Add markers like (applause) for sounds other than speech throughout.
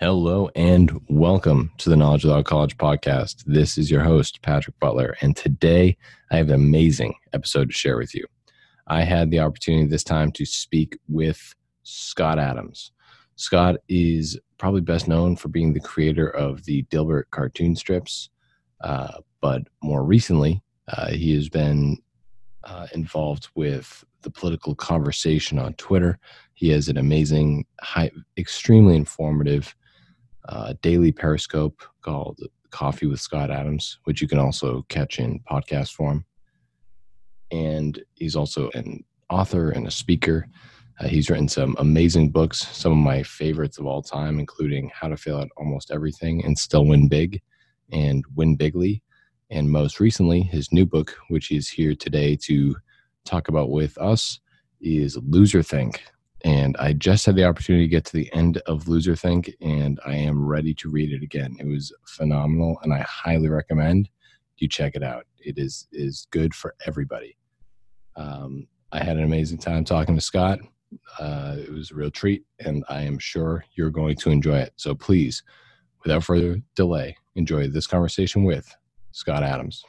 Hello and welcome to the Knowledge Without College podcast. This is your host, Patrick Butler, and today I have an amazing episode to share with you. I had the opportunity this time to speak with Scott Adams. Scott is probably best known for being the creator of the Dilbert cartoon strips, uh, but more recently, uh, he has been uh, involved with the political conversation on Twitter. He has an amazing, high, extremely informative uh, daily Periscope called Coffee with Scott Adams, which you can also catch in podcast form. And he's also an author and a speaker. Uh, he's written some amazing books, some of my favorites of all time, including How to Fail at Almost Everything and Still Win Big and Win Bigly. And most recently, his new book, which he's here today to talk about with us, is Loserthink and I just had the opportunity to get to the end of Loser Think, and I am ready to read it again. It was phenomenal, and I highly recommend you check it out. It is is good for everybody. Um, I had an amazing time talking to Scott. Uh, it was a real treat, and I am sure you're going to enjoy it. So please, without further delay, enjoy this conversation with Scott Adams.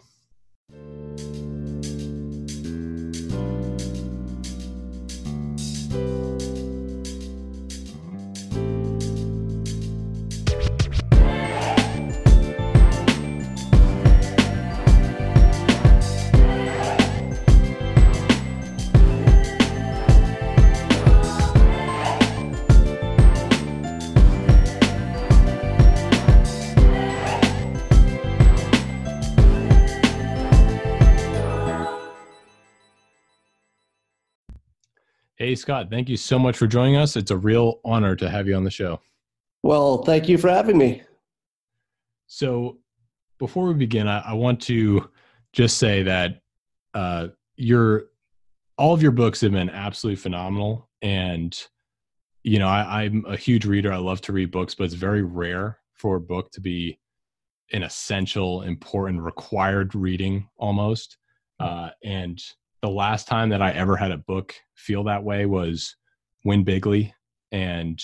Hey, Scott, thank you so much for joining us. It's a real honor to have you on the show. Well, thank you for having me. So, before we begin, I, I want to just say that uh, your all of your books have been absolutely phenomenal, and you know I, I'm a huge reader. I love to read books, but it's very rare for a book to be an essential, important, required reading almost. Uh, and the last time that I ever had a book feel that way was Win Bigly. And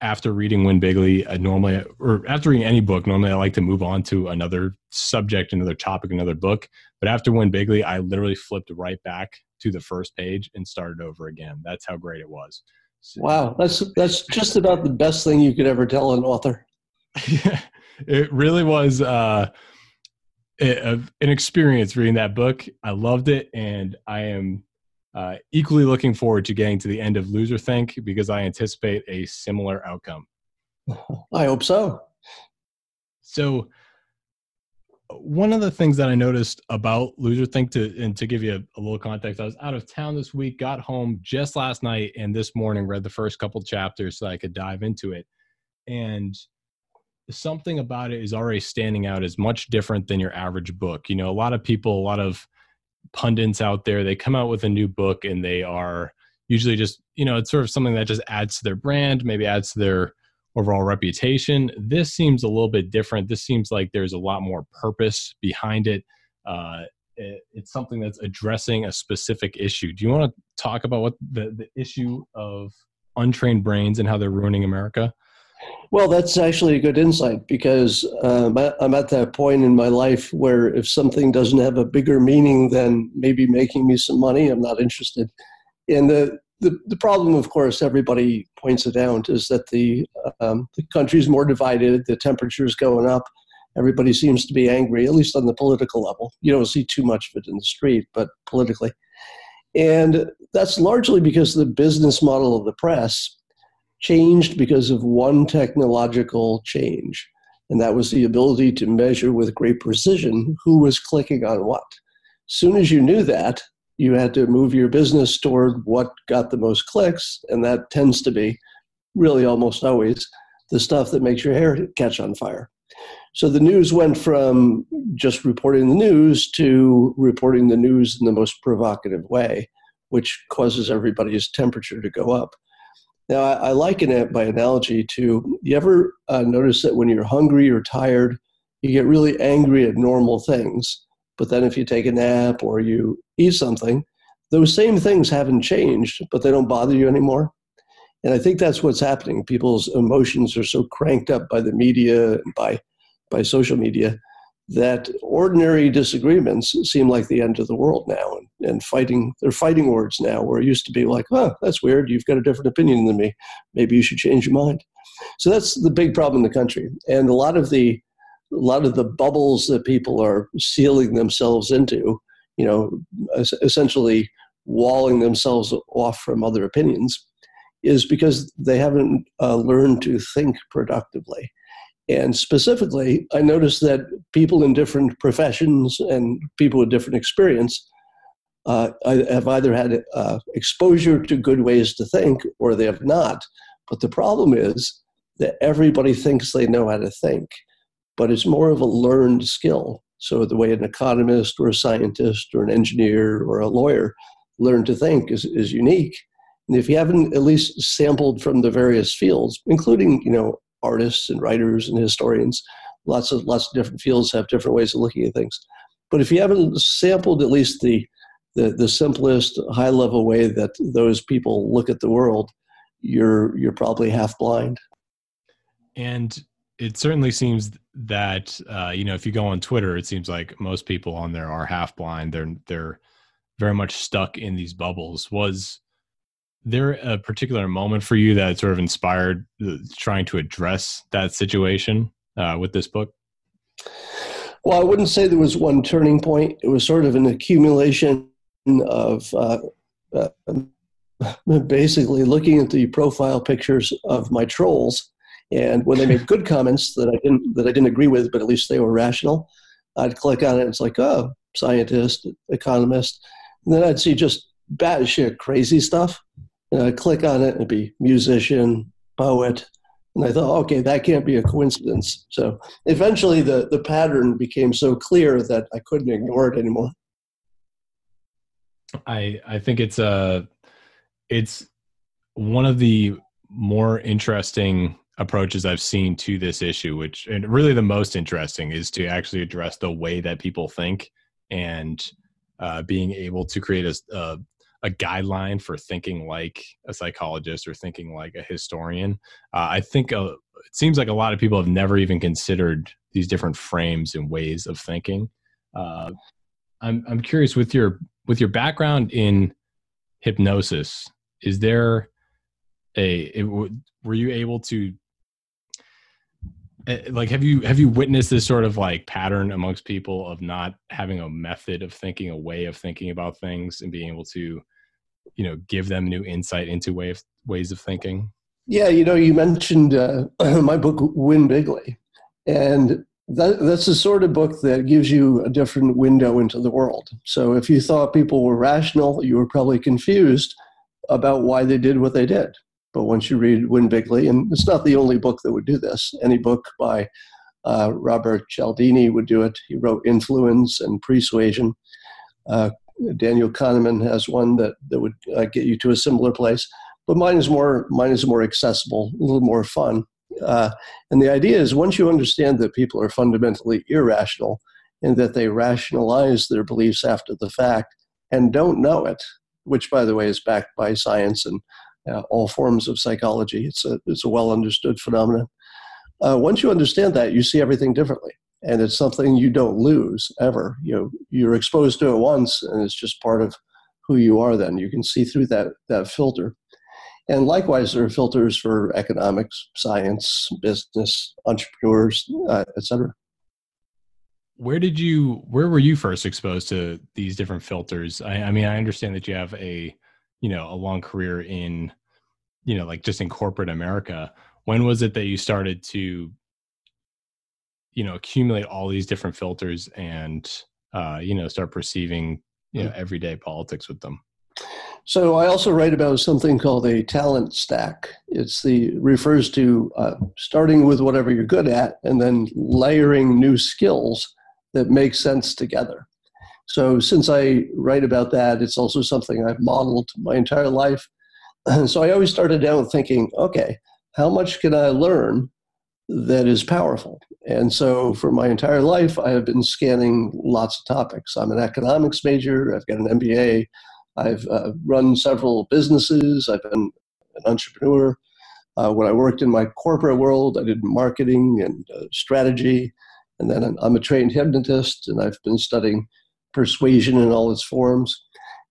after reading Win Bigly, I normally, or after reading any book, normally I like to move on to another subject, another topic, another book. But after Win Bigly, I literally flipped right back to the first page and started over again. That's how great it was. So, wow, that's that's just about the best thing you could ever tell an author. (laughs) it really was. Uh, an experience reading that book. I loved it, and I am uh, equally looking forward to getting to the end of Loser Think because I anticipate a similar outcome. I hope so. So, one of the things that I noticed about Loserthink, to and to give you a, a, little context, I was out of town this week, got home just last night, and this morning read the first couple chapters so I could dive into it. And something about it is already standing out as much different than your average book. You know, a lot of people, a lot of pundits out there, they come out with a new book and they are usually just, you know, it's sort of something that just adds to their brand, maybe adds to their overall reputation. This seems a little bit different. This seems like there's a lot more purpose behind it. Uh, it it's something that's addressing a specific issue. Do you want to talk about what the, the issue of untrained brains and how they're ruining America? Well, that's actually a good insight because um, I'm at that point in my life where if something doesn't have a bigger meaning than maybe making me some money, I'm not interested. And the the, the problem, of course, everybody points it out, is that the um, the country's more divided. The temperature's going up. Everybody seems to be angry, at least on the political level. You don't see too much of it in the street, but politically, and that's largely because the business model of the press changed because of one technological change, and that was the ability to measure with great precision who was clicking on what. As soon as you knew that, you had to move your business toward what got the most clicks, and that tends to be really almost always the stuff that makes your hair catch on fire. So the news went from just reporting the news to reporting the news in the most provocative way, which causes everybody's temperature to go up. Now, I, I liken it by analogy to you ever uh, notice that when you're hungry or tired, you get really angry at normal things. But then if you take a nap or you eat something, those same things haven't changed, but they don't bother you anymore. And I think that's what's happening. People's emotions are so cranked up by the media and by, by social media that ordinary disagreements seem like the end of the world now. And, and fighting, they're fighting words now, where it used to be like, oh, that's weird. You've got a different opinion than me. Maybe you should change your mind. So that's the big problem in the country. And a lot of the, a lot of the bubbles that people are sealing themselves into, you know, essentially walling themselves off from other opinions, is because they haven't uh, learned to think productively. And specifically, I noticed that people in different professions and people with different experience uh, have either had uh, exposure to good ways to think or they have not. But the problem is that everybody thinks they know how to think, but it's more of a learned skill. So, the way an economist or a scientist or an engineer or a lawyer learn to think is, is unique. And if you haven't at least sampled from the various fields, including, you know, artists and writers and historians. Lots of lots of different fields have different ways of looking at things. But if you haven't sampled at least the the, the simplest high level way that those people look at the world, you're you're probably half blind. And it certainly seems that uh, you know if you go on Twitter, it seems like most people on there are half blind. They're they're very much stuck in these bubbles. Was there a particular moment for you that sort of inspired trying to address that situation uh, with this book? Well, I wouldn't say there was one turning point. It was sort of an accumulation of uh, uh, (laughs) basically looking at the profile pictures of my trolls, and when they made good (laughs) comments that I didn't that I didn't agree with, but at least they were rational, I'd click on it. And it's like, oh, scientist, economist, and then I'd see just batshit crazy stuff and I'd click on it and it'd be musician, poet. And I thought, okay, that can't be a coincidence. So eventually the, the pattern became so clear that I couldn't ignore it anymore. I I think it's a uh, it's one of the more interesting approaches I've seen to this issue, which and really the most interesting is to actually address the way that people think and uh, being able to create a, a, a guideline for thinking like a psychologist or thinking like a historian. Uh, I think uh, it seems like a lot of people have never even considered these different frames and ways of thinking. Uh, I'm I'm curious with your with your background in hypnosis. Is there a it, were you able to eh, like have you have you witnessed this sort of like pattern amongst people of not having a method of thinking a way of thinking about things and being able to you know give them new insight into way of, ways of thinking yeah you know you mentioned uh, (clears throat) my book win bigly and that, that's the sort of book that gives you a different window into the world. So if you thought people were rational you were probably confused about why they did what they did. But once you read win bigly and it's not the only book that would do this. Any book by uh, robert cialdini would do it. He wrote influence and persuasion. Uh, Daniel Kahneman has one that, that would uh, get you to a similar place. But mine is more mine is more accessible, a little more fun. Uh, and the idea is once you understand that people are fundamentally irrational and that they rationalize their beliefs after the fact and don't know it, which by the way is backed by science and uh, all forms of psychology. It's a it's a well understood phenomenon. Uh, once you understand that, you see everything differently and it's something you don't lose ever. You know, you're exposed to it once, and it's just part of who you are. Then you can see through that that filter. And likewise, there are filters for economics, science, business, entrepreneurs, uh, etc. Where did you? Where were you first exposed to these different filters? I, I mean, I understand that you have a, you know, a long career in, you know, like just in corporate America. When was it that you started to you know accumulate all these different filters and uh, you know start perceiving you know everyday politics with them so i also write about something called a talent stack it's the refers to uh, starting with whatever you're good at and then layering new skills that make sense together so since i write about that it's also something i've modeled my entire life And (clears throat) so i always started out thinking okay how much can i learn that is powerful. And so for my entire life, I have been scanning lots of topics. I'm an economics major, I've got an MBA, I've uh, run several businesses, I've been an entrepreneur. Uh, when I worked in my corporate world, I did marketing and uh, strategy. And then I'm a trained hypnotist, and I've been studying persuasion in all its forms.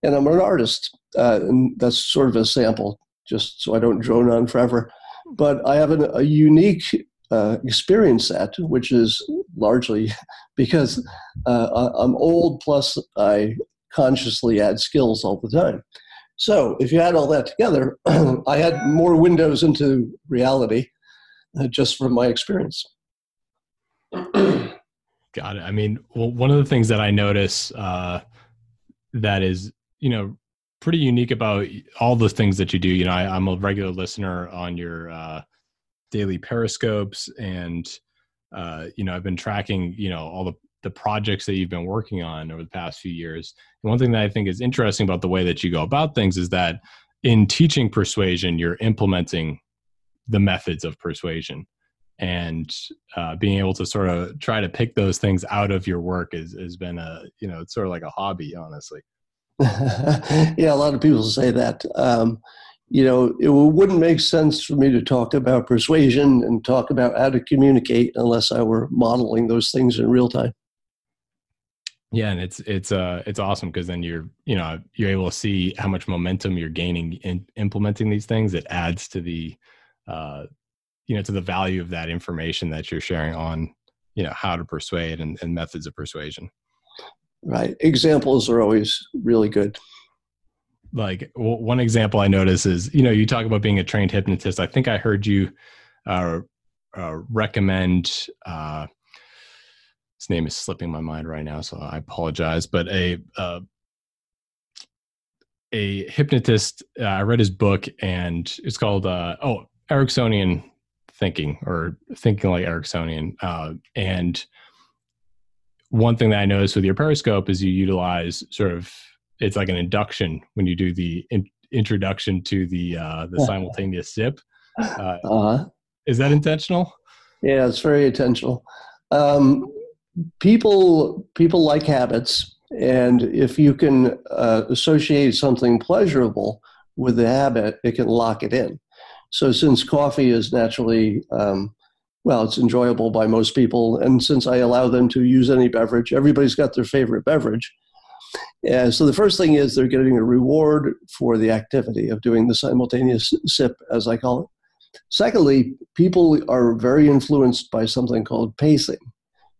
And I'm an artist, uh, and that's sort of a sample, just so I don't drone on forever. But I have an, a unique uh, experience set, which is largely (laughs) because uh, I'm old, plus I consciously add skills all the time. So if you add all that together, (clears throat) I had more windows into reality uh, just from my experience. (clears throat) Got it. I mean, well, one of the things that I notice uh, that is, you know, pretty unique about all the things that you do. You know, I, am a regular listener on your uh, daily periscopes, and uh, you know, I've been tracking, you know, all the the projects that you've been working on over the past few years. And one thing that I think is interesting about the way that you go about things is that in teaching persuasion, you're implementing the methods of persuasion. And uh, being able to sort of try to pick those things out of your work is, has been a you know it's sort of like a hobby honestly. (laughs) Yeah a lot of people say that. Um, you know it wouldn't make sense for me to talk about persuasion and talk about how to communicate unless i were modeling those things in real time yeah and it's it's uh it's awesome because then you're you know you're able to see how much momentum you're gaining in implementing these things. It adds to the uh you know to the value of that information that you're sharing on you know how to persuade and, and methods of persuasion. Right. Examples are always really good. Like w- one example i notice is you know you talk about being a trained hypnotist. I think i heard you uh, uh, recommend uh, his name is slipping my mind right now, so I apologize. But a uh, a hypnotist. Uh, I read his book, and it's called uh, oh Ericksonian thinking or thinking like Ericksonian. Uh, and one thing that I noticed with your Periscope is you utilize sort of it's like an induction when you do the in, introduction to the uh, the simultaneous sip. Uh, uh-huh. Is that intentional? Yeah, it's very intentional. Um, people people like habits, and if you can uh, associate something pleasurable with the habit, it can lock it in. So since coffee is naturally um, well, it's enjoyable by most people, and since I allow them to use any beverage, everybody's got their favorite beverage. And so the first thing is they're getting a reward for the activity of doing the simultaneous sip, as I call it. Secondly, people are very influenced by something called pacing.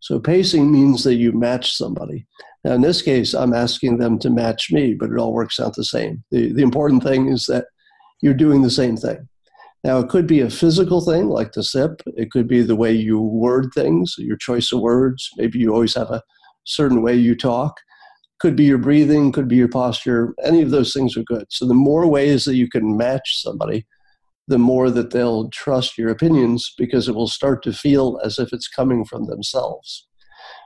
So pacing means that you match somebody. Now, in this case, I'm asking them to match me, but it all works out the same. The, the important thing is that you're doing the same thing. Now, it could be a physical thing like the sip, it could be the way you word things, your choice of words. Maybe you always have a certain way you talk. Could be your breathing, could be your posture. Any of those things are good. So, the more ways that you can match somebody, the more that they'll trust your opinions because it will start to feel as if it's coming from themselves.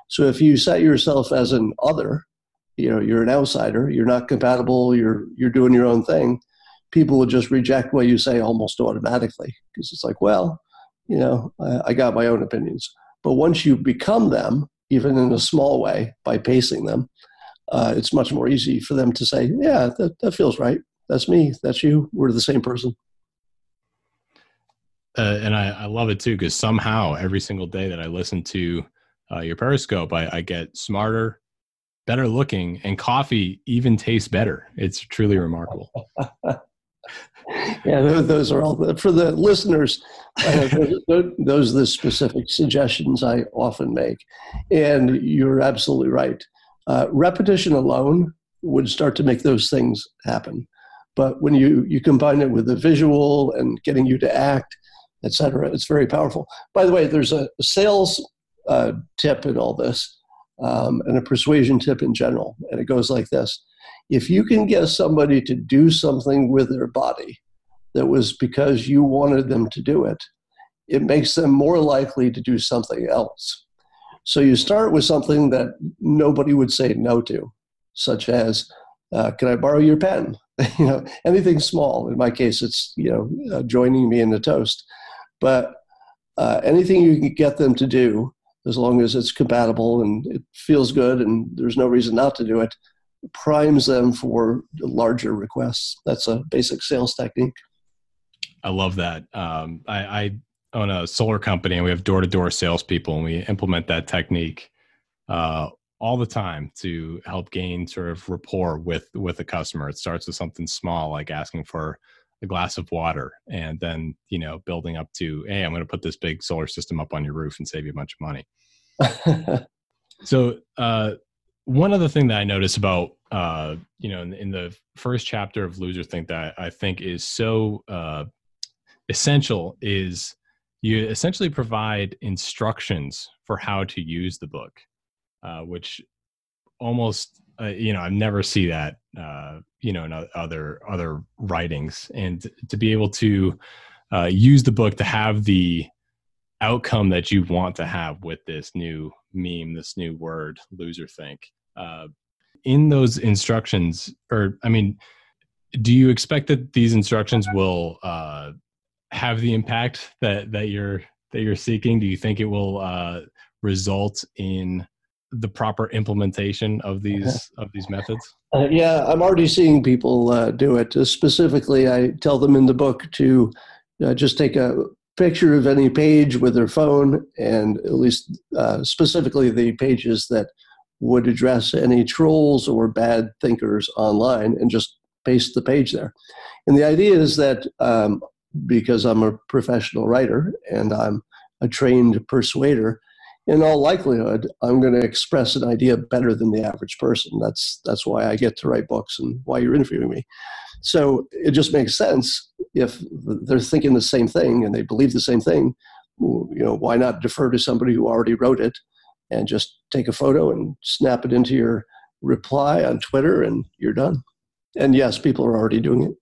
So if you set yourself as an other, you know, you're an outsider, you're not compatible, you're you're doing your own thing, people will just reject what you say almost automatically because it's like, well, you know, I, I got my own opinions. But once you become them, even in a small way, by pacing them, uh, it's much more easy for them to say, yeah, that, that feels right. That's me. That's you. We're the same person uh, and I, I, love it too because somehow every single day that I listen to uh, your Periscope, I, I, get smarter, better looking, and coffee even tastes better. It's truly remarkable. (laughs) yeah, those are all for the listeners. Uh, (laughs) those, those are the specific suggestions I often make, and you're absolutely right. Uh, repetition alone would start to make those things happen. But when you, you combine it with the visual and getting you to act, etc. It's very powerful. By the way, there's a sales uh, tip in all this um, and a persuasion tip in general, and it goes like this: If you can get somebody to do something with their body that was because you wanted them to do it, it makes them more likely to do something else. So you start with something that nobody would say no to, such as, uh, "Can I borrow your pen?" (laughs) you know, anything small. In my case, it's you know uh, joining me in the toast. But uh, anything you can get them to do, as long as it's compatible and it feels good and there's no reason not to do it, primes them for larger requests. That's a basic sales technique. I love that. Um, I, I, own a solar company and we have door to door salespeople and we implement that technique uh, all the time to help gain sort of rapport with with a customer. It starts with something small like asking for a glass of water and then you know building up to hey i'm going to put this big solar system up on your roof and save you a bunch of money. (laughs) So uh, one other thing that i noticed about uh, you know in, in, the first chapter of loser think that i think is so uh, essential is you essentially provide instructions for how to use the book uh, which almost uh, you know i never see that uh, you know in other other writings. And to be able to uh, use the book to have the outcome that you want to have with this new meme this new word loser think uh, in those instructions or i mean do you expect that these instructions will uh, have the impact that that you're that you're seeking? Do you think it will uh, result in the proper implementation of these of these methods? Uh, yeah, I'm already seeing people uh, do it. Uh, specifically, I tell them in the book to uh, just take a picture of any page with their phone, and at least uh, specifically the pages that would address any trolls or bad thinkers online, and just paste the page there. And the idea is that um, because I'm a professional writer and I'm a trained persuader in all likelihood, I'm going to express an idea better than the average person. That's that's why I get to write books and why you're interviewing me. So it just makes sense if they're thinking the same thing and they believe the same thing. You know, why not defer to somebody who already wrote it and just take a photo and snap it into your reply on Twitter and you're done. And yes, people are already doing it.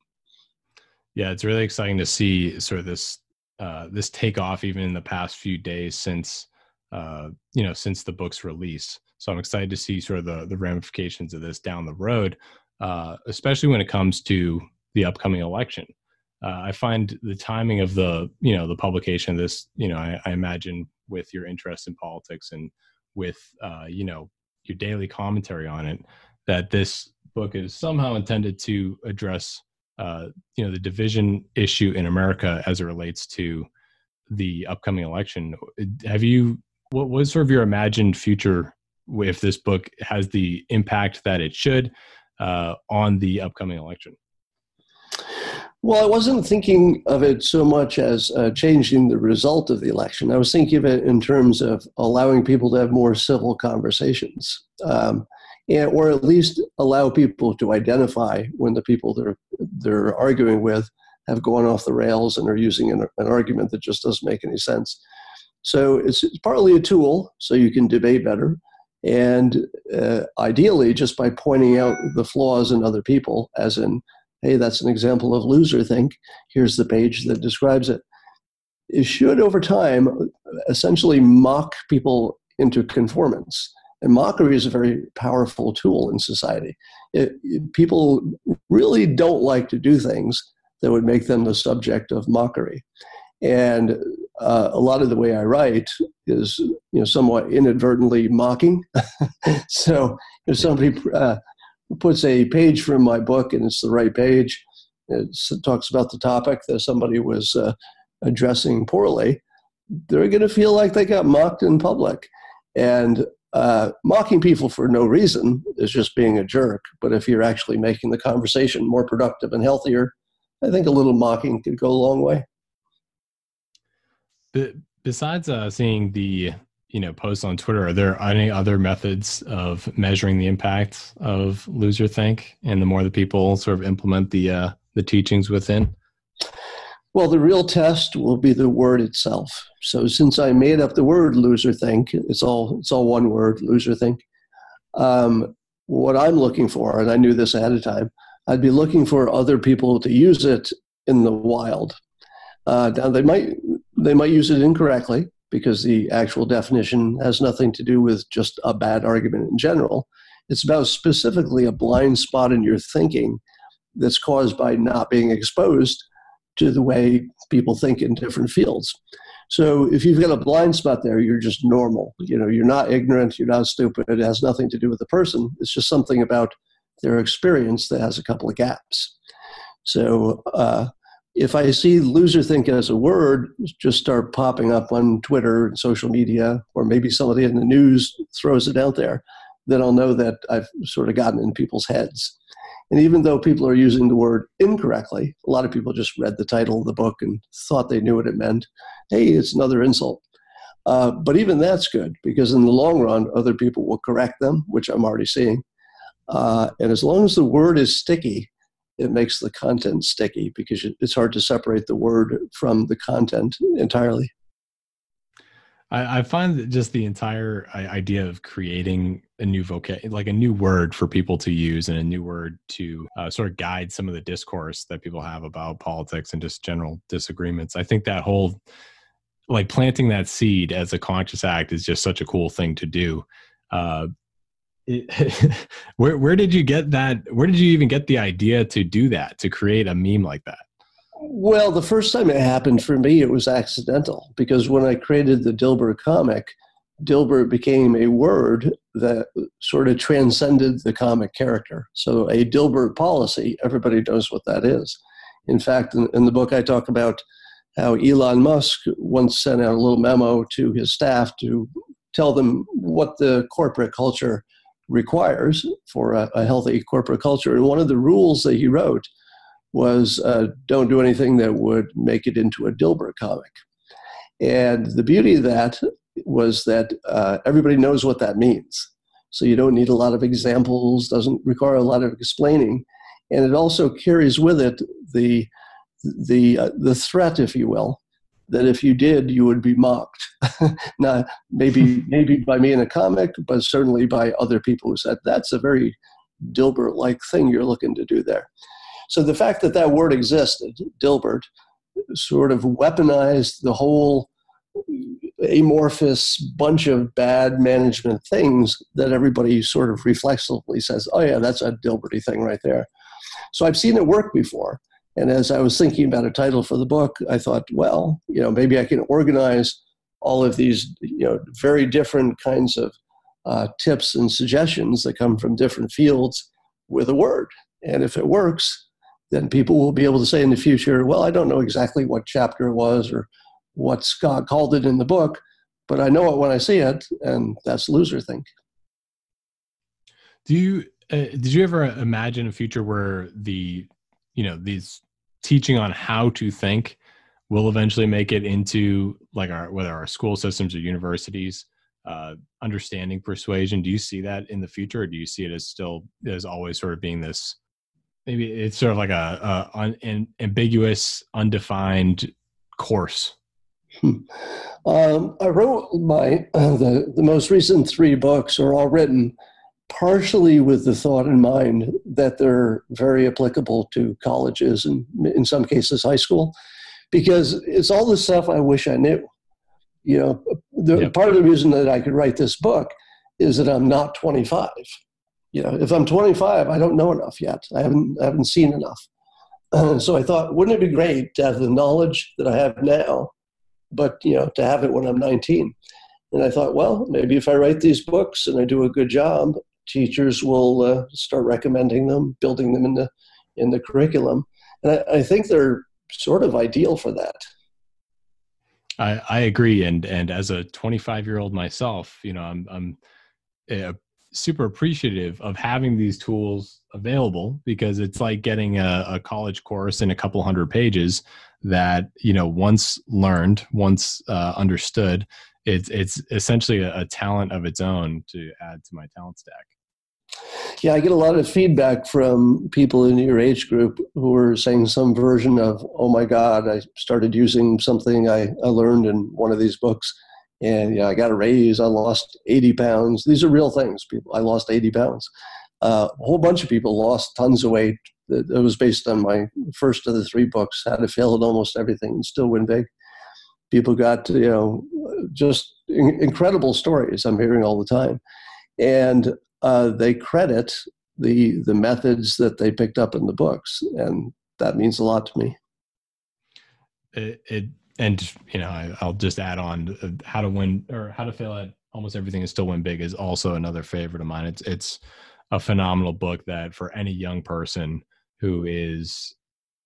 Yeah, it's really exciting to see sort of this uh, this take off even in the past few days since uh, you know since the book's release. So I'm excited to see sort of the the ramifications of this down the road, uh, especially when it comes to the upcoming election. Uh, I find the timing of the you know the publication of this you know I, I imagine with your interest in politics and with uh, you know your daily commentary on it that this book is somehow intended to address uh, you know the division issue in America as it relates to the upcoming election. Have you what was sort of your imagined future if this book has the impact that it should uh, on the upcoming election? Well, I wasn't thinking of it so much as uh, changing the result of the election. I was thinking of it in terms of allowing people to have more civil conversations, um, and, or at least allow people to identify when the people they're they're arguing with have gone off the rails and are using an, an argument that just doesn't make any sense. So it's, it's partly a tool so you can debate better. And uh, ideally, just by pointing out the flaws in other people, as in, hey, that's an example of loser think, here's the page that describes it, it should over time essentially mock people into conformance. And mockery is a very powerful tool in society. It, it, people really don't like to do things that would make them the subject of mockery. And uh, a lot of the way I write is, you know, somewhat inadvertently mocking. (laughs) so if somebody uh, puts a page from my book and it's the right page, it talks about the topic that somebody was uh, addressing poorly, they're going to feel like they got mocked in public. And uh, mocking people for no reason is just being a jerk. But if you're actually making the conversation more productive and healthier, I think a little mocking could go a long way besides uh, seeing the you know posts on Twitter, are there any other methods of measuring the impact of loser think? And the more the people sort of implement the uh, the teachings within. Well, the real test will be the word itself. So since I made up the word loser think, it's all it's all one word, loser think. Um, what I'm looking for, and I knew this ahead of time, I'd be looking for other people to use it in the wild. Uh, now they might they might use it incorrectly because the actual definition has nothing to do with just a bad argument in general. It's about specifically a blind spot in your thinking that's caused by not being exposed to the way people think in different fields. So if you've got a blind spot there, you're just normal. You know, you're not ignorant, you're not stupid. It has nothing to do with the person. It's just something about their experience that has a couple of gaps. So uh, if I see loser think as a word just start popping up on Twitter and social media, or maybe somebody in the news throws it out there, then I'll know that I've sort of gotten in people's heads. And even though people are using the word incorrectly, a lot of people just read the title of the book and thought they knew what it meant. Hey, it's another insult. Uh, but even that's good because in the long run, other people will correct them, which I'm already seeing. Uh, and as long as the word is sticky, it makes the content sticky because it's hard to separate the word from the content entirely. I, I find that just the entire idea of creating a new vocab, like a new word for people to use and a new word to uh, sort of guide some of the discourse that people have about politics and just general disagreements. I think that whole, like planting that seed as a conscious act is just such a cool thing to do. Uh, (laughs) where where did you get that? Where did you even get the idea to do that? To create a meme like that? Well, the first time it happened for me, it was accidental because when I created the Dilbert comic, Dilbert became a word that sort of transcended the comic character. So, a Dilbert policy, everybody knows what that is. In fact, in, in, the book, I talk about how Elon Musk once sent out a little memo to his staff to tell them what the corporate culture requires for a, a healthy corporate culture. And one of the rules that he wrote was uh, don't do anything that would make it into a Dilbert comic. And the beauty of that was that uh, everybody knows what that means. So you don't need a lot of examples, doesn't require a lot of explaining. And it also carries with it the, the, uh, the threat, if you will, that if you did, you would be mocked. (laughs) Not maybe maybe by me in a comic, but certainly by other people who said that's a very Dilbert-like thing you're looking to do there. So the fact that that word existed, Dilbert, sort of weaponized the whole amorphous bunch of bad management things that everybody sort of reflexively says, oh, yeah, that's a Dilberty thing right there. So I've seen it work before. And as I was thinking about a title for the book, I thought, well, you know, maybe I can organize all of these, you know, very different kinds of uh, tips and suggestions that come from different fields with a word. And if it works, then people will be able to say in the future, well, I don't know exactly what chapter it was or what Scott called it in the book, but I know it when I see it, and that's loser think. Do you uh, did you ever imagine a future where the you know these teaching on how to think will eventually make it into like our whether our school systems or universities uh, understanding persuasion do you see that in the future or do you see it as still as always sort of being this maybe it's sort of like a, a un, an ambiguous, undefined course. Hmm. Um, I wrote my uh, (clears throat) the the most recent three books are all written partially with the thought in mind that they're very applicable to colleges and in some cases high school, because it's all the stuff I wish I knew. You know, the yep. part of the reason that I could write this book is that I'm not 25 you know, if I'm 25, I don't know enough yet. I haven't, I haven't seen enough. Uh, (clears throat) so I thought, wouldn't it be great to have the knowledge that I have now, but you know, to have it when I'm 19? And I thought, well, maybe if I write these books and I do a good job, teachers will uh, start recommending them, building them in the in the curriculum. And I, I think they're sort of ideal for that. I, I agree, and and as a 25 year old myself, you know, I'm I'm uh, super appreciative of having these tools available because it's like getting a, a, college course in a couple hundred pages that you know once learned once uh, understood it's it's essentially a, a, talent of its own to add to my talent stack yeah i get a lot of feedback from people in your age group who are saying some version of oh my god i started using something i, I learned in one of these books and know, I got a raise. I lost 80 pounds. These are real things. People, I lost 80 pounds. Uh, a whole bunch of people lost tons of weight. It, it was based on my first of the three books, How to Fail at Almost Everything and Still Win Big. People got you know just in, incredible stories. I'm hearing all the time, and uh, they credit the the methods that they picked up in the books, and that means a lot to me. It, it and you know I, will just add on uh, how to win or how to fail at almost everything and still win big is also another favorite of mine it's it's a phenomenal book that for any young person who is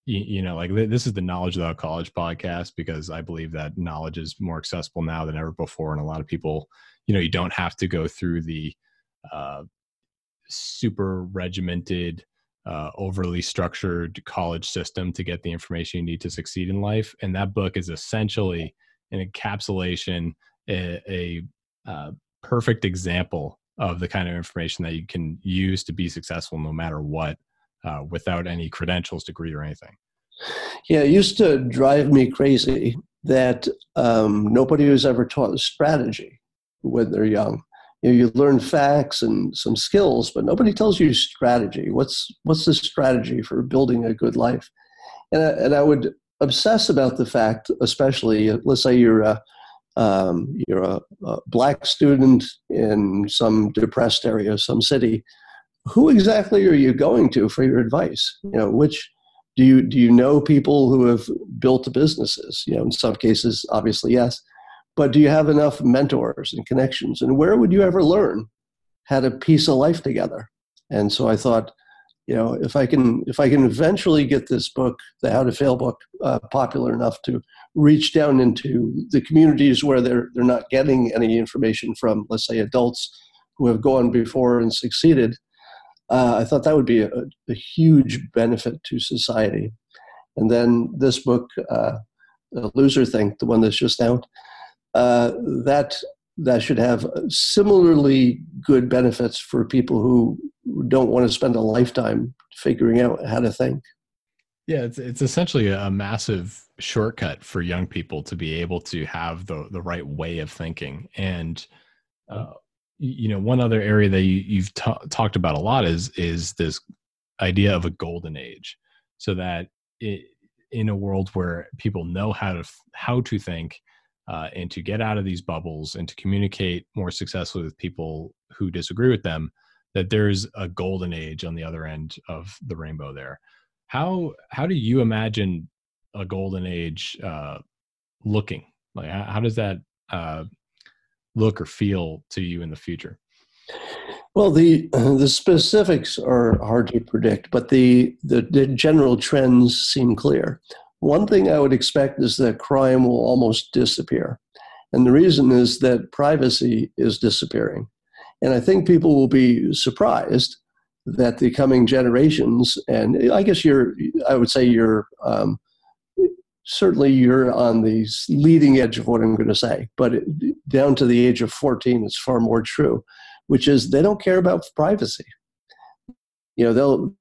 you, you know, like this is the Knowledge Without College podcast because I believe that knowledge is more accessible now than ever before. And a lot of people, you know, you don't have to go through the uh, super regimented, uh, overly structured college system to get the information you need to succeed in life. And that book is essentially an encapsulation, a, a uh, perfect example of the kind of information that you can use to be successful no matter what uh, without any credentials, degree, or anything. Yeah, it used to drive me crazy that um, nobody was ever taught strategy when they're young. You, know, you learn facts and some skills, but nobody tells you strategy. What's what's the strategy for building a good life? And I, and I would obsess about the fact, especially let's say you're a um, you're a, a, black student in some depressed area, some city, who exactly are you going to for your advice? You know, which do you do you know people who have built businesses? You know, in some cases, obviously yes, but do you have enough mentors and connections? And where would you ever learn how to piece a life together? And so I thought, you know, if I can if I can eventually get this book, the How to Fail book, uh, popular enough to reach down into the communities where they're they're not getting any information from, let's say, adults who have gone before and succeeded uh, I thought that would be a, a, huge benefit to society. And then this book, uh, the loser think, the one that's just out, uh, that that should have similarly good benefits for people who don't want to spend a lifetime figuring out how to think. Yeah, it's it's essentially a massive shortcut for young people to be able to have the the right way of thinking and. Uh, you know one other area that you, have t- talked about a lot is is this idea of a golden age so that it, in a world where people know how to how to think uh, and to get out of these bubbles and to communicate more successfully with people who disagree with them that there's a golden age on the other end of the rainbow there how how do you imagine a golden age uh, looking like how, how does that uh, look or feel to you in the future? Well, the (clears throat) the specifics are hard to predict, but the, the, the general trends seem clear. One thing I would expect is that crime will almost disappear, and the reason is that privacy is disappearing, and I think people will be surprised that the coming generations, and I guess you're, I would say you're um, certainly you're on the leading edge of what I'm going to say, but it, down to the age of 14, it's far more true, which is they don't care about privacy. You know, they'll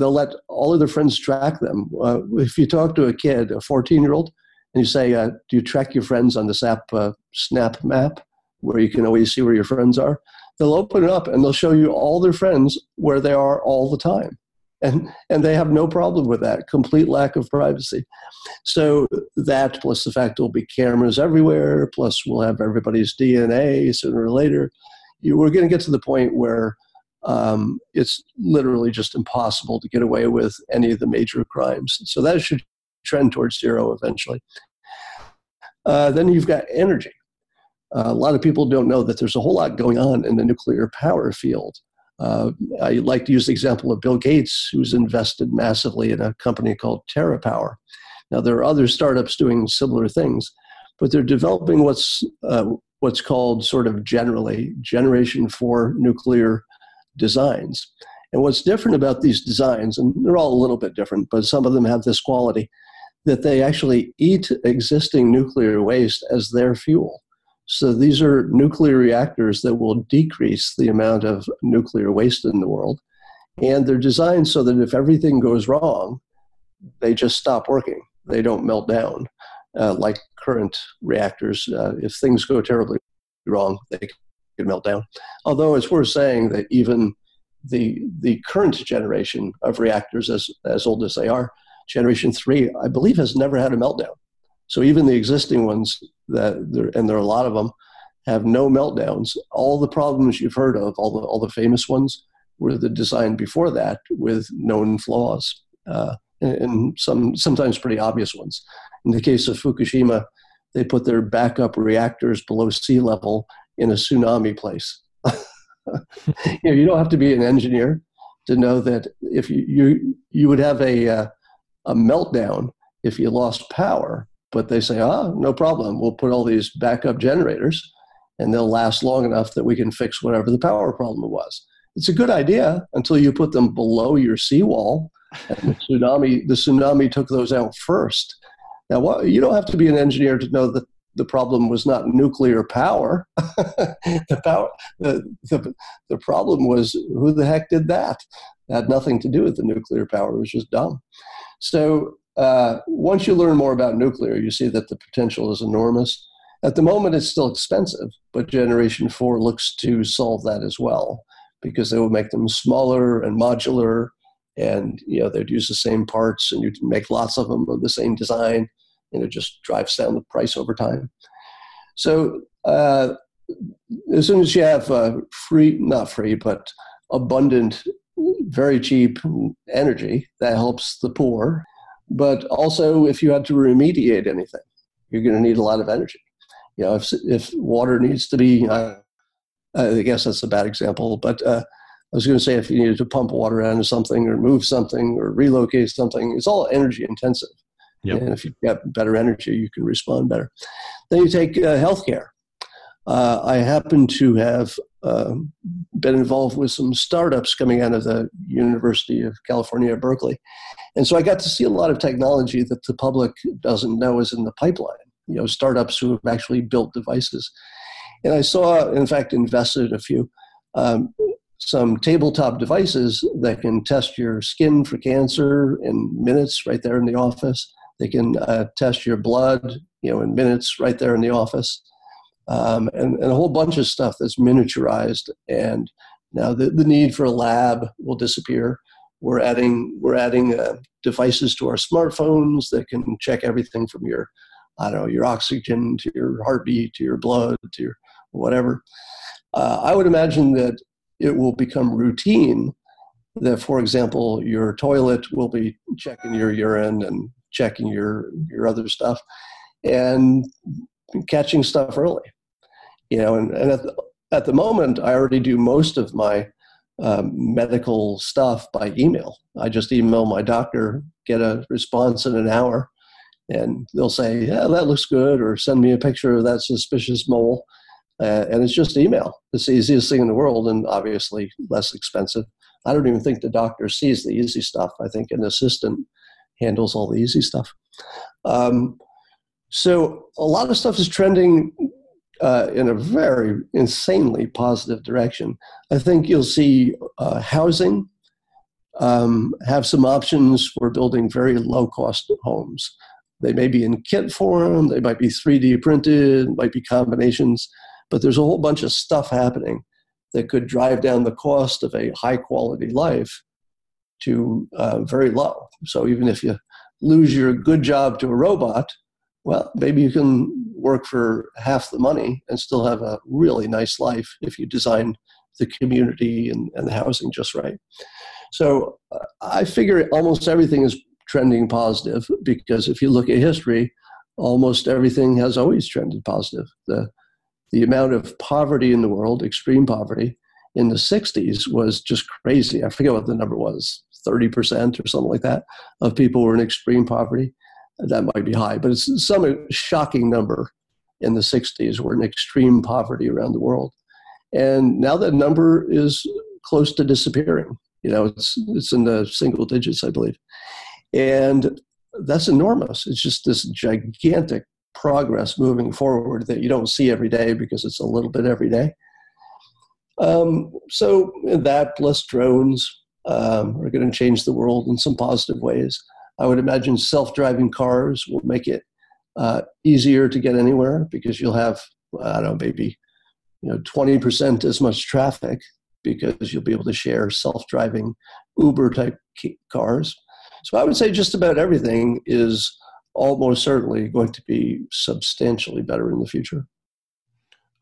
they'll let all of their friends track them. Uh, if you talk to a kid, a 14 year old, and you say, uh, "Do you track your friends on this app, uh, Snap Map, where you can always see where your friends are?" They'll open it up and they'll show you all their friends where they are all the time and and they have no problem with that complete lack of privacy so that plus the fact there'll be cameras everywhere plus we'll have everybody's dna sooner or later you, we're going to get to the point where um, it's literally just impossible to get away with any of the major crimes. So that should trend towards zero eventually. Uh, then you've got energy. Uh, a lot of people don't know that there's a whole lot going on in the nuclear power field. Uh, I like to use the example of Bill Gates, who's invested massively in a company called TerraPower. Now, there are other startups doing similar things, but they're developing what's uh, what's called sort of generally Generation 4 nuclear designs. And what's different about these designs, and they're all a little bit different, but some of them have this quality that they actually eat existing nuclear waste as their fuel. So these are nuclear reactors that will decrease the amount of nuclear waste in the world. And they're designed so that if everything goes wrong, they just stop working. They don't melt down uh, like current reactors. Uh, if things go terribly wrong, they can melt down. Although it's worth saying that even the the current generation of reactors, as as old as they are, generation three, I believe, has never had a meltdown. So even the existing ones that there, and there are a lot of them have no meltdowns. All the problems you've heard of, all the all the famous ones, were the design before that with known flaws, uh, and some sometimes pretty obvious ones. In the case of Fukushima, they put their backup reactors below sea level in a tsunami place. (laughs) you know, you don't have to be an engineer to know that if you you, you would have a uh, a meltdown if you lost power. But they say, ah, no problem. We'll put all these backup generators and they'll last long enough that we can fix whatever the power problem was. It's a good idea until you put them below your seawall. And the tsunami, the tsunami took those out first. Now, what, you don't have to be an engineer to know that the problem was not nuclear power. (laughs) the power, the, the, the problem was who the heck did that? It had nothing to do with the nuclear power. It was just dumb. So uh, once you learn more about nuclear, you see that the potential is enormous. At the moment, it's still expensive, but Generation 4 looks to solve that as well because they will make them smaller and modular and you know they'd use the same parts and you'd make lots of them of the same design and it just drives down the price over time. So uh, as soon as you have uh, free not free but abundant very cheap energy that helps the poor. But also if you had to remediate anything you're going to need a lot of energy. You know if, if water needs to be uh, I guess that's a bad example, but uh, I was going to say if you needed to pump water out of something or move something or relocate something, it's all energy intensive. Yep. And if you've got better energy, you can respond better. Then you take uh, healthcare. Uh, I happen to have uh, been involved with some startups coming out of the University of California, Berkeley. And so I got to see a lot of technology that the public doesn't know is in the pipeline. You know, startups who have actually built devices. And I saw, in fact, invested a few, um, some tabletop devices that can test your skin for cancer in minutes right there in the office. They can uh, test your blood, you know, in minutes right there in the office. Um, and, and, a whole bunch of stuff that's miniaturized. And now the, the need for a lab will disappear. We're adding, we're adding uh, devices to our smartphones that can check everything from your, I don't know, your oxygen to your heartbeat to your blood to your whatever. Uh, I would imagine that it will become routine that, for example, your toilet will be checking your urine and checking your, your other stuff and catching stuff early. You know, and, and at, the, at the moment, I already do most of my um, medical stuff by email. I just email my doctor, get a response in an hour, and they'll say, "Yeah, that looks good," or send me a picture of that suspicious mole, uh, and it's just email. It's the easiest thing in the world and obviously less expensive. I don't even think the doctor sees the easy stuff. I think an assistant handles all the easy stuff. Um, so a lot of stuff is trending uh, in a very insanely positive direction. I think you'll see uh, housing um, have some options for building very low cost homes. They may be in kit form, they might be 3D printed, might be combinations. But there's a whole bunch of stuff happening that could drive down the cost of a high quality life to uh, very low. So even if you lose your good job to a robot, well, maybe you can work for half the money and still have a really nice life if you design the community and, and the housing just right. So uh, I figure almost everything is trending positive because if you look at history, almost everything has always trended positive. The the amount of poverty in the world, extreme poverty, in the 60s was just crazy. I forget what the number was 30% or something like that of people were in extreme poverty. That might be high, but it's some shocking number in the 60s were in extreme poverty around the world. And now that number is close to disappearing. You know, it's, it's in the single digits, I believe. And that's enormous. It's just this gigantic progress moving forward that you don't see every day because it's a little bit every day. Um, so that plus drones um, are going to change the world in some positive ways. I would imagine self-driving cars will make it uh, easier to get anywhere because you'll have I don't know maybe you know 20% as much traffic because you'll be able to share self-driving Uber type cars. So I would say just about everything is almost certainly going to be substantially better in the future.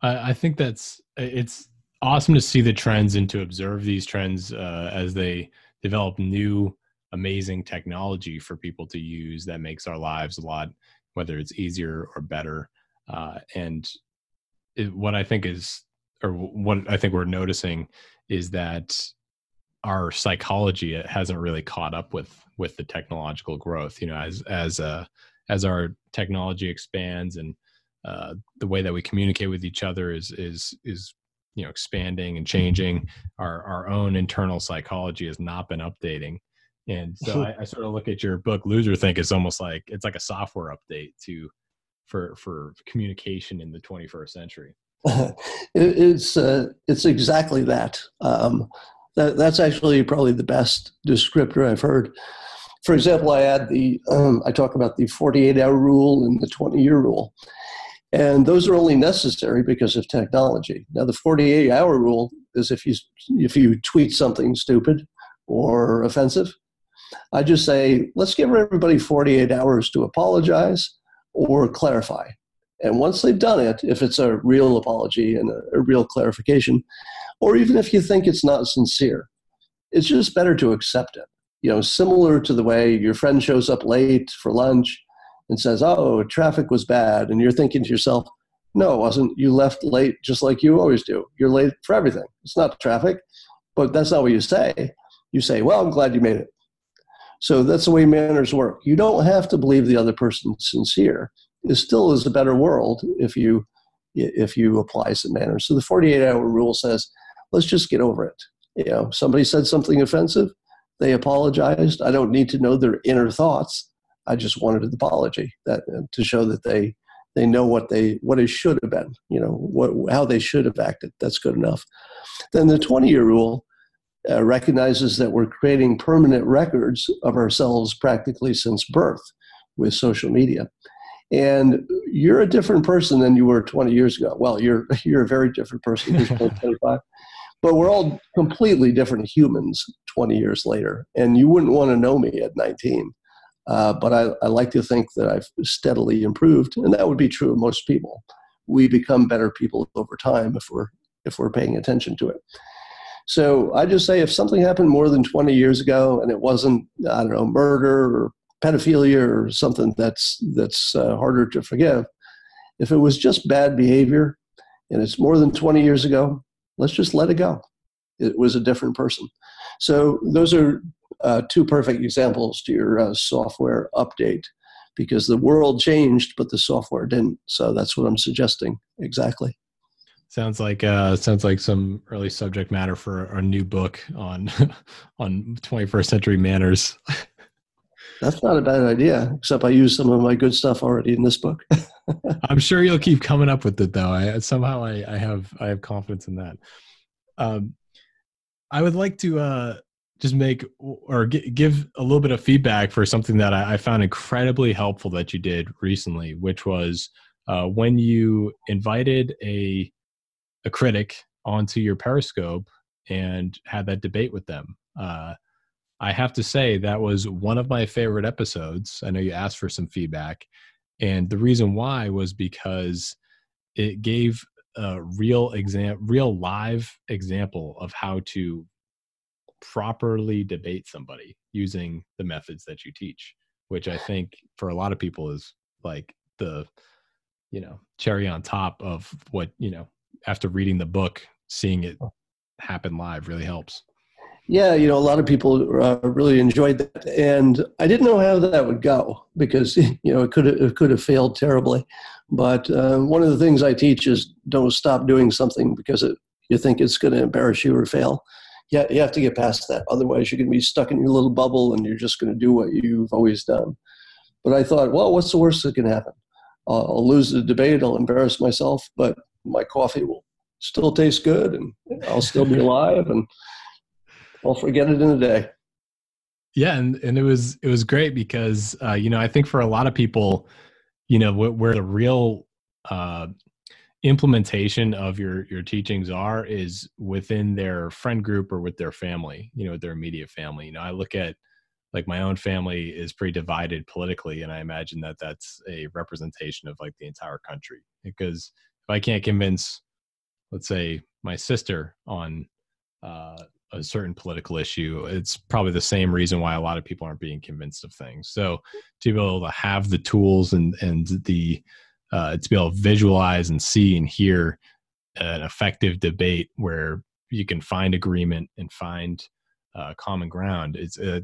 I, I think that's it's awesome to see the trends and to observe these trends uh, as they develop new amazing technology for people to use that makes our lives a lot whether it's easier or better uh, and it, what i think is or what i think we're noticing is that our psychology hasn't really caught up with with the technological growth. You know, as as uh, as our technology expands and uh, the way that we communicate with each other is is is you know expanding and changing. Our our own internal psychology has not been updating, and so (laughs) I, I sort of look at your book Loser Think it's almost like it's like a software update to for for communication in the 21st century. (laughs) it's uh, it's exactly that. Um, that. That's actually probably the best descriptor I've heard. For example, I add the um, I talk about the 48 hour rule and the 20 year rule, and those are only necessary because of technology. Now, the 48 hour rule is if you if you tweet something stupid or offensive, I just say let's give everybody 48 hours to apologize or clarify and once they've done it, if it's a real apology and a, a, real clarification, or even if you think it's not sincere, it's just better to accept it. You know, similar to the way your friend shows up late for lunch and says, Oh, traffic was bad. And you're thinking to yourself, No, it wasn't. You left late just like you always do. You're late for everything. It's not traffic. But that's not what you say. You say, Well, I'm glad you made it. So that's the way manners work. You don't have to believe the other person's sincere it still is a better world if you if you apply some manners. So the 48 hour rule says, let's just get over it. You know, somebody said something offensive, they apologized. I don't need to know their inner thoughts. I just wanted an apology that uh, to show that they they know what they what it should have been. You know what how they should have acted. That's good enough. Then the 20 year rule uh, recognizes that we're creating permanent records of ourselves practically since birth with social media and you're a different person than you were 20 years ago. Well, you're (laughs) you're a very different person. (laughs) 25, but we're all completely different humans 20 years later. And you wouldn't want to know me at 19. Uh, but I, I like to think that I've steadily improved, and that would be true of most people. We become better people over time if we're if we're paying attention to it. So I just say if something happened more than 20 years ago and it wasn't, I don't know, murder or pedophilia or something that's that's uh, harder to forgive. If it was just bad behavior and it's more than 20 years ago, let's just let it go. It was a different person. So those are uh, two perfect examples to your uh, software update because the world changed, but the software didn't. So that's what I'm suggesting exactly. Sounds like uh, sounds like some early subject matter for a new book on (laughs) on 21st century manners. (laughs) That's not a bad idea, except I use some of my good stuff already in this book. (laughs) I'm sure you'll keep coming up with it, though. I somehow I, I have I have confidence in that. Um, I would like to uh, just make or give a little bit of feedback for something that I, I, found incredibly helpful that you did recently, which was uh, when you invited a a critic onto your Periscope and had that debate with them. Uh, I have to say that was one of my favorite episodes. I know you asked for some feedback, and the reason why was because it gave a real exam, real live example of how to properly debate somebody using the methods that you teach, which I think for a lot of people is like the you know cherry on top of what you know after reading the book, seeing it happen live really helps. Yeah, you know, a lot of people uh, really enjoyed that, and I didn't know how that would go because (laughs) you know it could have, it could have failed terribly. But uh, one of the things I teach is don't stop doing something because it, you think it's going to embarrass you or fail. Yeah, you have to get past that. Otherwise, you're going to be stuck in your little bubble, and you're just going to do what you've always done. But I thought, well, what's the worst that can happen? Uh, I'll lose the debate. I'll embarrass myself, but my coffee will still taste good, and I'll still be alive, and I'll forget it in a day. Yeah, and and it was it was great because uh, you know I think for a lot of people, you know where, where the real uh, implementation of your your teachings are is within their friend group or with their family, you know, their immediate family. You know, I look at like my own family is pretty divided politically, and I imagine that that's a representation of like the entire country. Because if I can't convince, let's say, my sister on uh, a certain political issue, it's probably the same reason why a lot of people aren't being convinced of things. So to be able to have the tools and and the uh, to be able to visualize and see and hear an effective debate where you can find agreement and find uh, common ground it's uh,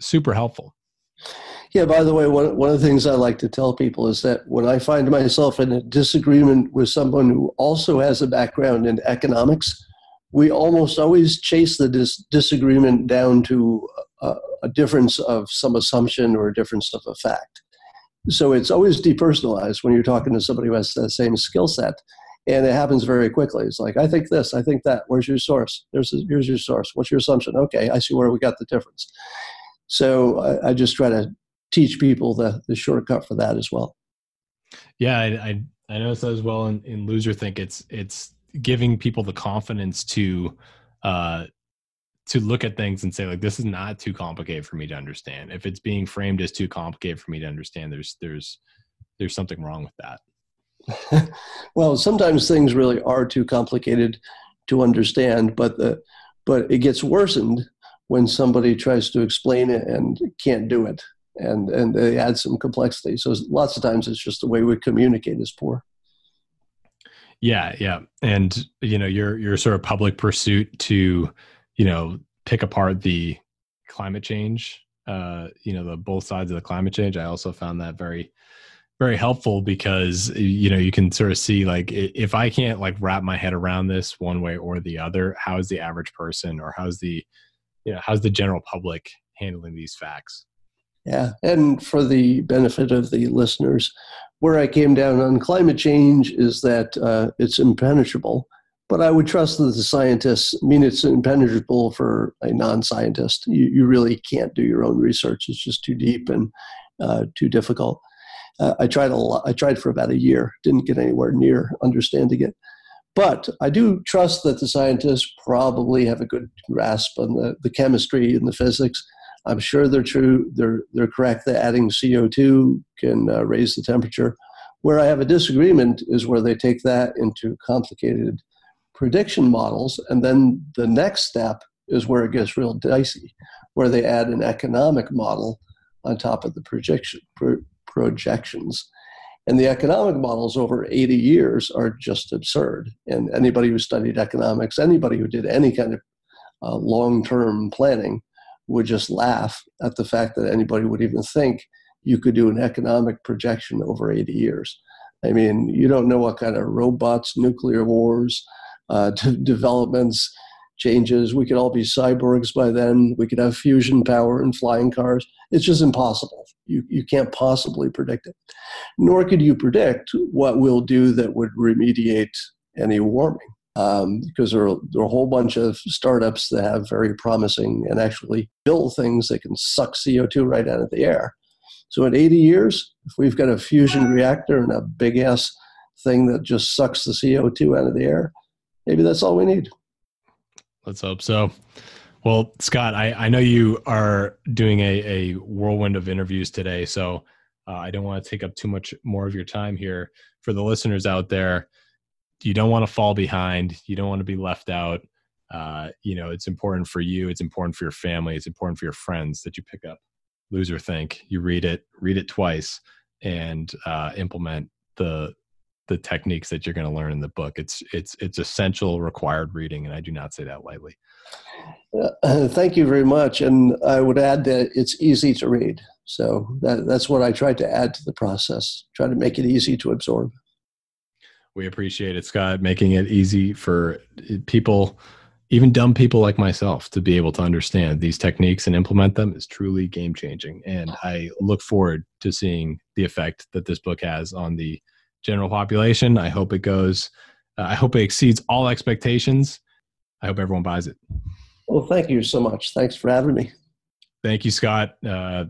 super helpful yeah, by the way, one, one of the things I like to tell people is that when I find myself in a disagreement with someone who also has a background in economics, we almost always chase the dis- disagreement down to a, a difference of some assumption or a difference of a fact. So it's always depersonalized when you're talking to somebody who has the same skill set. And it happens very quickly. It's like, I think this, I think that. Where's your source? There's a, here's your source. What's your assumption? Okay, I see where we got the difference. So I, I just try to teach people the, the shortcut for that as well. Yeah, I, I, I noticed that as well in, in Loser Think. It's it's giving people the confidence to uh, to look at things and say like this is not too complicated for me to understand. If it's being framed as too complicated for me to understand, there's there's there's something wrong with that. (laughs) well, sometimes things really are too complicated to understand, but the but it gets worsened when somebody tries to explain it and can't do it and and they add some complexity so lots of times it's just the way we communicate is poor yeah yeah and you know your your sort of public pursuit to you know pick apart the climate change uh you know the both sides of the climate change. I also found that very very helpful because you know you can sort of see like if i can't like wrap my head around this one way or the other how is the average person or how's the you know how's the general public handling these facts? Yeah and for the benefit of the listeners where i came down on climate change is that uh, it's impenetrable but i would trust that the scientists I mean it's impenetrable for a non-scientist you, you really can't do your own research it's just too deep and uh, too difficult uh, i tried a lot i tried for about a year didn't get anywhere near understanding it but I do trust that the scientists probably have a good grasp on the, the chemistry and the physics. I'm sure they're true. They're they're correct that adding CO2 can uh, raise the temperature. Where I have a disagreement is where they take that into complicated prediction models, and then the next step is where it gets real dicey, where they add an economic model on top of the projection pro- projections. And the economic models over 80 years are just absurd. And anybody who studied economics, anybody who did any kind of uh, long term planning, would just laugh at the fact that anybody would even think you could do an economic projection over 80 years. I mean, you don't know what kind of robots, nuclear wars, uh, (laughs) developments, changes. We could all be cyborgs by then. We could have fusion power and flying cars. It's just impossible. You, you can't possibly predict it. Nor could you predict what we'll do that would remediate any warming. Um, because there are, there are a whole bunch of startups that have very promising and actually build things that can suck CO2 right out of the air. So in 80 years, if we've got a fusion reactor and a big ass thing that just sucks the CO2 out of the air, maybe that's all we need. Let's hope so. Well, Scott, I, I know you are doing a, a whirlwind of interviews today, so uh, I don't want to take up too much more of your time here. For the listeners out there, you don't want to fall behind. You don't want to be left out. Uh, you know, it's important for you. It's important for your family. It's important for your friends that you pick up Loser Think. You read it, read it twice, and uh, implement the the techniques that you're going to learn in the book. It's it's it's essential, required reading, and I do not say that lightly. Uh, (clears throat) thank you very much, and I would add that it's easy to read. So that that's what I tried to add to the process. Try to make it easy to absorb. We appreciate it, Scott, making it easy for people, even dumb people like myself, to be able to understand these techniques and implement them is truly game changing. And I look forward to seeing the effect that this book has on the general population. I hope it goes. Uh, I hope it exceeds all expectations. I hope everyone buys it. Well, thank you so much. Thanks for having me. Thank you, Scott. Uh,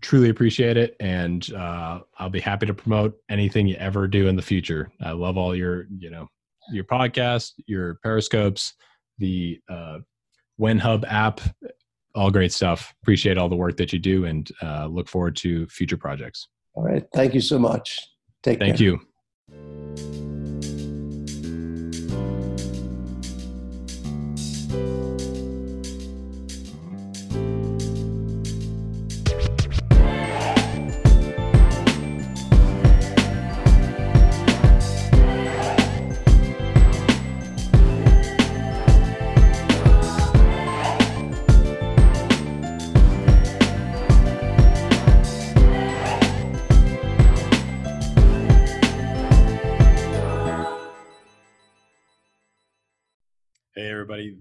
truly appreciate it, and uh, I'll be happy to promote anything you ever do in the future. I love all your, you know, your podcast, your periscopes, the uh, WhenHub app, all great stuff. Appreciate all the work that you do, and uh, look forward to future projects. All right. Thank you so much. Take Thank care. you.